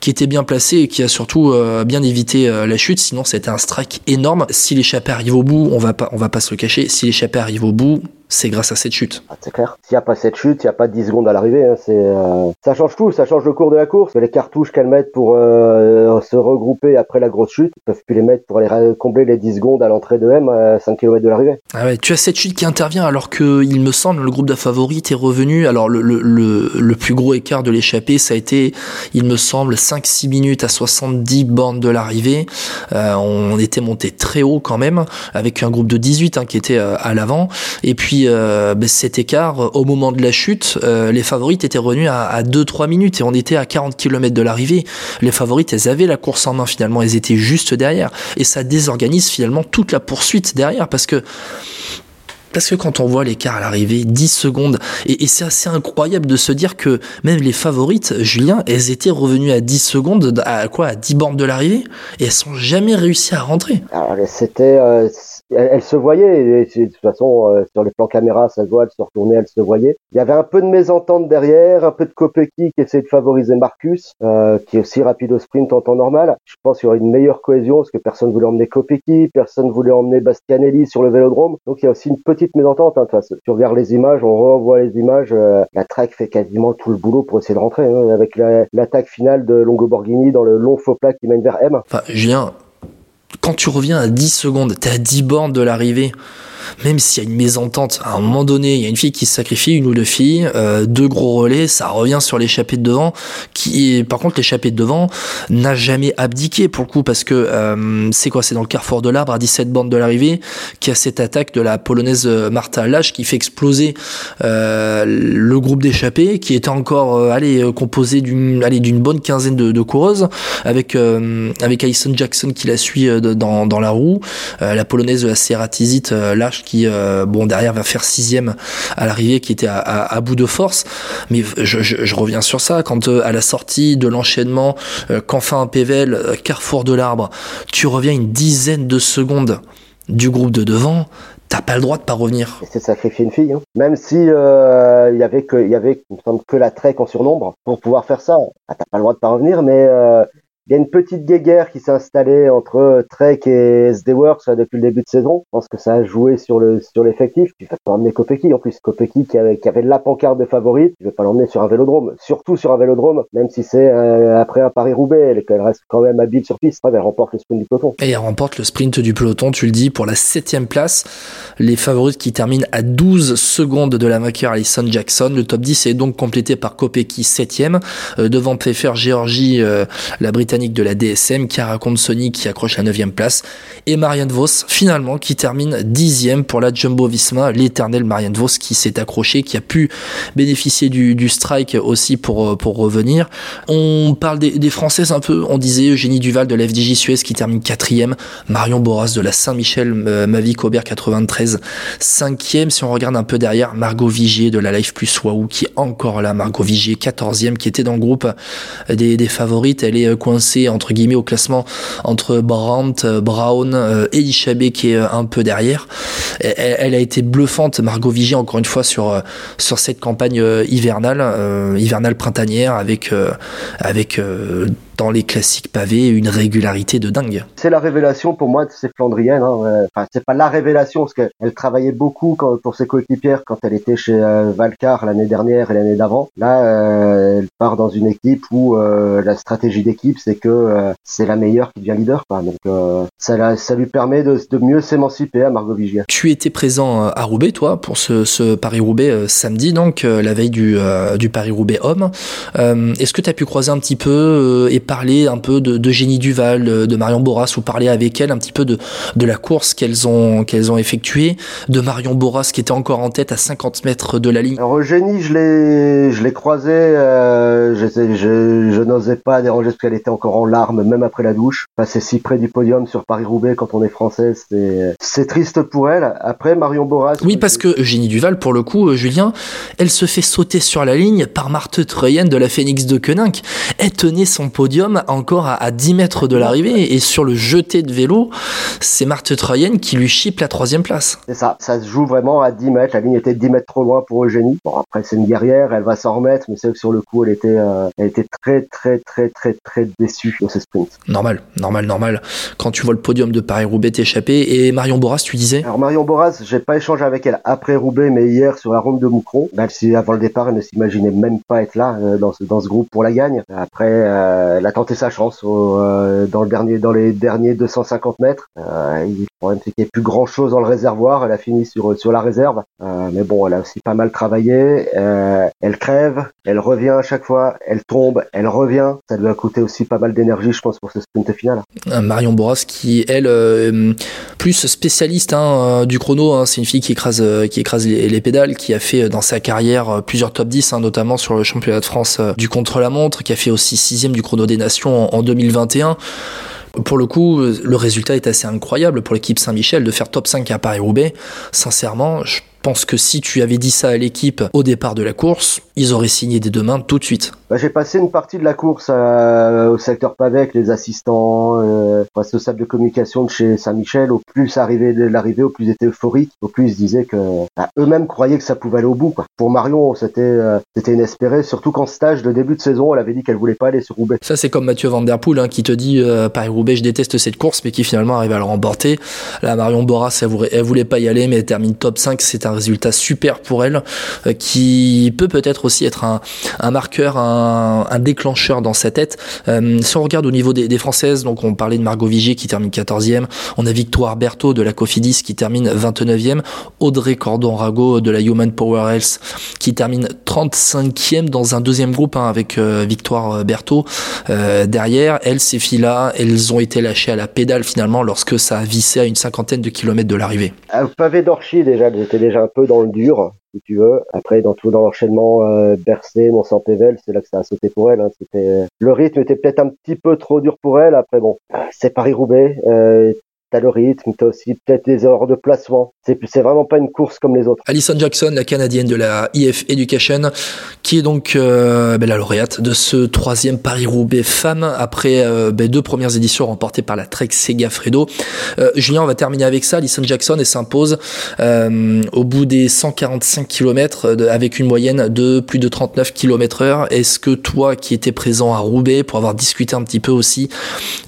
qui était bien placée et qui a surtout euh, bien évité la chute. Sinon c'était un strike énorme. Si l'échappée arrive au bout on va pas va pas se le cacher. Si l'échappée arrive au bout c'est grâce à cette chute. Ah, c'est clair. S'il n'y a pas cette chute, il n'y a pas 10 secondes à l'arrivée. Hein, c'est, euh, ça change tout, ça change le cours de la course. Les cartouches qu'elles mettent pour euh, se regrouper après la grosse chute, ils peuvent plus les mettre pour aller combler les 10 secondes à l'entrée de M à 5 km de l'arrivée. Ah ouais, tu as cette chute qui intervient alors que, il me semble, le groupe de favoris est revenu. Alors le, le, le, plus gros écart de l'échappée, ça a été, il me semble, 5-6 minutes à 70 bornes de l'arrivée. Euh, on était monté très haut quand même, avec un groupe de 18 hein, qui était à l'avant. Et puis euh, ben, cet écart, au moment de la chute, euh, les favorites étaient revenus à, 2-3 minutes et on était à 40 km de l'arrivée. Les favorites, elles avaient la course en main finalement, elles étaient juste derrière. Et ça désorganise finalement toute la poursuite derrière parce que parce que quand on voit l'écart à l'arrivée, 10 secondes, et, c'est assez incroyable de se dire que même les favorites, Julien, elles étaient revenues à 10 secondes, à quoi, à 10 bornes de l'arrivée, et elles sont jamais réussi à rentrer. C'était, euh, elle, se voyait, et de toute façon, euh, sur les plans caméra, ça se voit, elle se retournait, elle se voyait. Il y avait un peu de mésentente derrière, un peu de Kopecky qui essayait de favoriser Marcus, euh, qui est aussi rapide au sprint en temps normal. Je pense qu'il y aurait une meilleure cohésion, parce que personne voulait emmener Kopecky, personne voulait emmener Bastianelli sur le vélodrome. Donc il y a aussi une petite mésentente. Hein. Tu regardes les images, on revoit les images, euh, la Trek fait quasiment tout le boulot pour essayer de rentrer, hein, avec l'attaque finale de Longo Borghini dans le long faux plat qui mène vers M. Enfin, Julien, quand tu reviens à 10 secondes, t'es à 10 bornes de l'arrivée. Même s'il y a une mésentente, à un moment donné, il y a une fille qui se sacrifie, une ou deux filles, euh, deux gros relais, ça revient sur l'échappée de devant, qui, par contre, l'échappée de devant n'a jamais abdiqué pour le coup, parce que euh, c'est quoi, c'est dans le carrefour de l'arbre à 17 bandes de l'arrivée, qui a cette attaque de la polonaise Martha Lach qui fait exploser euh, le groupe d'échappée, qui était encore, euh, allez, composé d'une, allez, d'une bonne quinzaine de, de coureuses, avec avec Alison Jackson qui la suit dans, dans la roue, la polonaise de la Serratizit Qui, bon, derrière va faire sixième à l'arrivée, qui était à, bout de force. Mais je, reviens sur ça, quand à la sortie de l'enchaînement, quand un Pével, carrefour de l'arbre, tu reviens une dizaine de secondes du groupe de devant, t'as pas le droit de pas revenir. C'est sacrifier une fille, hein. même si euh, il y avait que, il y avait, que la Trek en surnombre pour pouvoir faire ça. Ah, t'as pas le droit de pas revenir, mais euh, il y a une petite guéguerre qui s'est installée entre Trek et SD Works depuis le début de saison. Je pense que ça a joué sur le sur l'effectif. Tu vas pas emmener Kopeki en plus. Kopeki qui avait, qui la pancarte de favorite, tu vas pas l'emmener sur un vélodrome. Surtout sur un vélodrome, même si c'est euh, après un Paris-Roubaix, elle, reste quand même habile sur piste. elle remporte le sprint du peloton. Et elle remporte le sprint du peloton, tu le dis, pour la septième place. Les favorites qui terminent à 12 secondes de la vainqueur Alison Jackson. Le top 10 est donc complété par Kopeki septième, euh, devant Pfeffer, Géorgie, euh, la Britannique de la DSM, qui raconte Sony qui accroche la 9 place, et Marianne Vos finalement qui termine dixième pour la Jumbo Visma, l'éternel Marianne Vos qui s'est accroché, qui a pu bénéficier du, strike aussi pour, euh, pour revenir. On parle des, Françaises un peu, on disait Eugénie Duval de la Suez qui termine quatrième, Marion Boras de la Saint-Michel, euh, Mavic Aubert 93, cinquième. Si on regarde un peu derrière, Margot Vigier de la Life Plus Waouh qui est encore là, Margot Vigier, quatorzième, qui était dans le groupe des, favorites. Elle est euh, entre guillemets au classement entre Brandt, euh, Brown euh, et Ishabé qui est euh, un peu derrière. Elle, a été bluffante, Margot Vigier encore une fois sur sur cette campagne hivernale, hivernale printanière avec avec dans les classiques pavés une régularité de dingue. C'est la révélation pour moi de ces Flandriennes. Hein. Enfin, c'est pas la révélation parce qu'elle travaillait beaucoup quand, pour ses coéquipières quand elle était chez euh, Valcar l'année dernière et l'année d'avant. Là, euh, elle part dans une équipe où euh, la stratégie d'équipe c'est que c'est la meilleure qui devient leader. Quoi. Donc ça, ça lui permet de, de mieux s'émanciper à Margot Vigier. Tu étais présent à Roubaix, toi, pour ce, ce Paris-Roubaix samedi, donc la veille du, du Paris-Roubaix homme. Est-ce que tu as pu croiser un petit peu et parler un peu de, de Génie Duval, de Marion Boras, ou parler avec elle un petit peu de, de la course qu'elles ont, qu'elles ont effectuée, de Marion Boras qui était encore en tête à 50 mètres de la ligne. Alors Génie, je l'ai, je l'ai croisé, euh, je, je, je n'osais pas déranger parce qu'elle était encore en larmes, même après la douche. Passer si près du podium sur Paris-Roubaix quand on est français, c'est, c'est triste pour elle. Après Marion Boras. Oui, parce que Eugénie Duval, pour le coup, euh, Julien, elle se fait sauter sur la ligne par Marthe Treyen de la Phoenix de Koenig. Elle tenait son podium encore à, 10 mètres de l'arrivée et sur le jeté de vélo, c'est Marthe Troyenne qui lui chipe la troisième place. C'est ça, ça se joue vraiment à 10 mètres. La ligne était 10 mètres trop loin pour Eugénie. Bon, après, c'est une guerrière, elle va s'en remettre, mais c'est que sur le coup, elle était, euh, elle était très, très, très, très, très déçue dans ce sprint. Normal, normal, normal. Quand tu vois le podium de Paris-Roubaix t'échapper. Et Marion Boras, tu disais? Alors, Marion Boras, j'ai pas échangé avec elle après Roubaix, mais hier sur la ronde de Moucron. Même si avant le départ, elle ne s'imaginait même pas être là euh, dans, ce, dans ce groupe pour la gagne. Après, euh, elle a tenté sa chance euh, dans le dernier, dans les derniers 250 mètres. Euh, problème c'est qu'il n'y a plus grand chose dans le réservoir. Elle a fini sur sur la réserve, euh, mais bon, elle a aussi pas mal travaillé. elle crève, elle revient à chaque fois, elle tombe, elle revient. Ça lui a coûté aussi pas mal d'énergie, je pense, pour ce sprint final. Marion Boras qui elle plus spécialiste hein, du chrono. Hein, c'est une fille qui écrase qui écrase les, pédales, qui a fait dans sa carrière plusieurs top 10, hein, notamment sur le championnat de France du contre-la-montre, qui a fait aussi sixième du chrono des nations en 2021. Pour le coup, le résultat est assez incroyable pour l'équipe Saint-Michel de faire top 5 à Paris-Roubaix. Sincèrement, je pense que si tu avais dit ça à l'équipe au départ de la course, ils auraient signé des deux mains tout de suite. Bah, j'ai passé une partie de la course euh, au secteur pavé avec les assistants, euh, responsables de communication de chez Saint-Michel. Au plus arrivé de l'arrivée, au plus ils étaient euphoriques, au plus ils disaient que bah, eux-mêmes croyaient que ça pouvait aller au bout. Quoi. Pour Marion, c'était euh, c'était inespéré, surtout qu'en stage de début de saison, elle avait dit qu'elle voulait pas aller sur Roubaix. Ça c'est comme Mathieu Van Der Poel hein, qui te dit euh, Paris Roubaix, je déteste cette course, mais qui finalement arrive à le remporter. Là, Marion Boras, elle voulait, elle voulait pas y aller, mais elle termine top 5, c'est un un résultat super pour elle, euh, qui peut peut-être aussi être un, marqueur, un, déclencheur dans sa tête. Euh, si on regarde au niveau des, Françaises, donc on parlait de Margot Vigier qui termine 14e, on a Victoire Berthaud de la Cofidis qui termine 29e, Audrey Cordon-Rago de la Human Power Health qui termine 35e dans un deuxième groupe hein, avec euh, Victoire Berthaud derrière. Elles, ces filles-là, elles ont été lâchées à la pédale finalement lorsque ça a vissé à une cinquantaine de kilomètres de l'arrivée. Un pavé d'Orchy déjà, j'étais déjà un peu dans le dur si tu veux. Après, dans tout dans l'enchaînement euh, Bercé, mont saint c'est là que ça a sauté pour elle. Hein. C'était le rythme était peut-être un petit peu trop dur pour elle. Après, bon, c'est Paris Roubaix. Euh, t'as le rythme, t'as aussi peut-être des erreurs de placement. C'est, c'est vraiment pas une course comme les autres. Alison Jackson, la canadienne de la IF Education, qui est donc euh, ben, la lauréate de ce troisième Paris-Roubaix femme après euh, ben, deux premières éditions remportées par la Trek Sega Fredo. Euh, Julien, on va terminer avec ça. Alison Jackson elle s'impose euh, au bout des 145 km avec une moyenne de plus de 39 km heure. Est-ce que toi, qui étais présent à Roubaix pour avoir discuté un petit peu aussi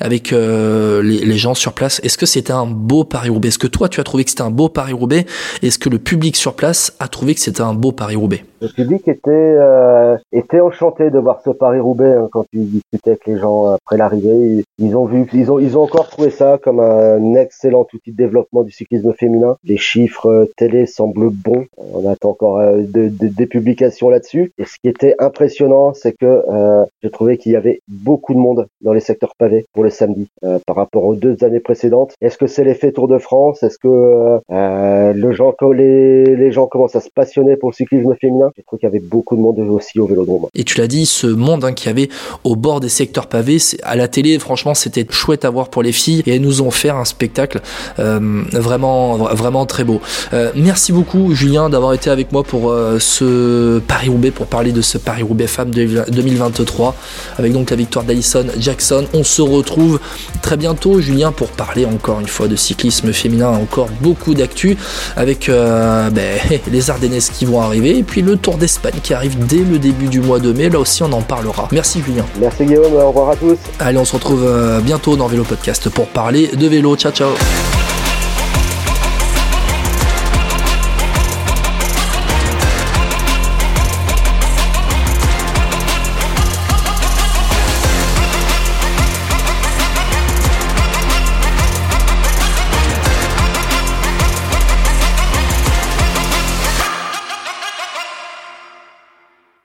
avec les, les gens sur place, est-ce que c'était un beau Paris-Roubaix. Est-ce que toi, tu as trouvé que c'était un beau Paris-Roubaix? Est-ce que le public sur place a trouvé que c'était un beau Paris-Roubaix? Le public était, euh, était enchanté de voir ce Paris-Roubaix hein, quand tu discutais avec les gens après l'arrivée. Ils, ont vu, ils ont, ils ont encore trouvé ça comme un excellent outil de développement du cyclisme féminin. Les chiffres euh, télé semblent bons. On attend encore euh, des publications là-dessus. Et ce qui était impressionnant, c'est que euh, j'ai trouvé qu'il y avait beaucoup de monde dans les secteurs pavés pour le samedi par rapport aux deux années précédentes. Est-ce que c'est l'effet Tour de France? Est-ce que euh, euh le gens, les, les gens commencent à se passionner pour le cyclisme féminin? Je trouve qu'il y avait beaucoup de monde aussi au Vélodrome. Et tu l'as dit, ce monde hein, qu'il y avait au bord des secteurs pavés, à la télé, franchement, c'était chouette à voir pour les filles et elles nous ont fait un spectacle euh, vraiment, vraiment très beau. Euh, merci beaucoup, Julien, d'avoir été avec moi pour euh, ce Paris-Roubaix, pour parler de ce Paris-Roubaix Femmes 2023, avec donc la victoire d'Alison Jackson. On se retrouve très bientôt, Julien, pour parler encore une fois de cyclisme féminin, encore beaucoup d'actu avec euh, ben, les Ardennaises qui vont arriver et puis le Tour d'Espagne qui arrive dès le début du mois de mai. Là aussi, on en parlera. Merci Julien. Merci Guillaume. Au revoir à tous. Allez, on se retrouve euh, bientôt dans Vélo Podcast pour parler de vélo. Ciao, ciao.